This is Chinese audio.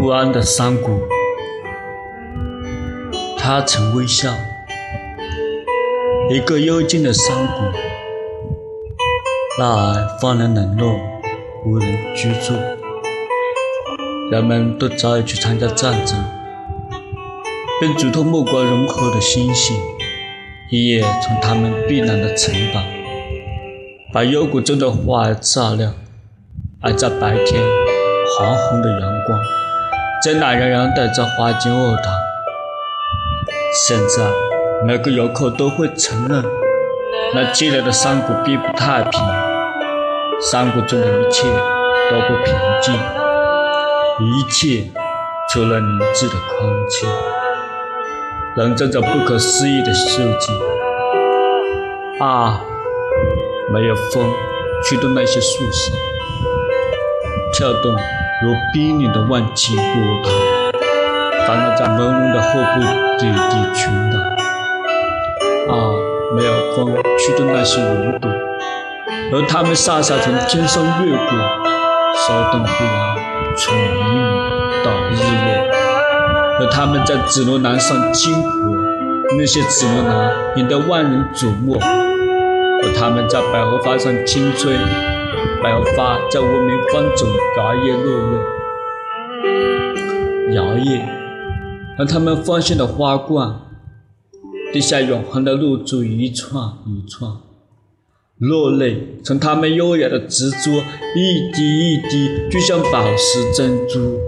不安的山谷。他曾微笑，一个幽静的山谷，那儿荒凉冷落，无人居住，人们都早已去参加战争，并嘱托目光融合的星星，一夜从他们避难的城堡，把幽谷中的花儿照亮，而在白天，黄红的阳光正懒洋洋地在花间卧躺。现在，每个游客都会承认，那寂寥的山谷并不太平，山谷中的一切都不平静，一切除了凝滞的空气，笼罩着不可思议的锈迹。啊，没有风驱动那些树梢，跳动如冰凌的万顷波涛，烦恼在朦胧的后部。滴滴群岛，啊，没有风驱动那些云朵，而它们飒飒从天上掠过，骚动不安，从黎明到日落。而它们在紫罗兰上惊火，那些紫罗兰引得万人瞩目；而它们在百合花上轻吹，百合花在无名方中摇曳落泪，摇曳。让他们放心的花冠，滴下永恒的露珠一串一串，落泪从他们优雅的执着一滴一滴，就像宝石珍珠。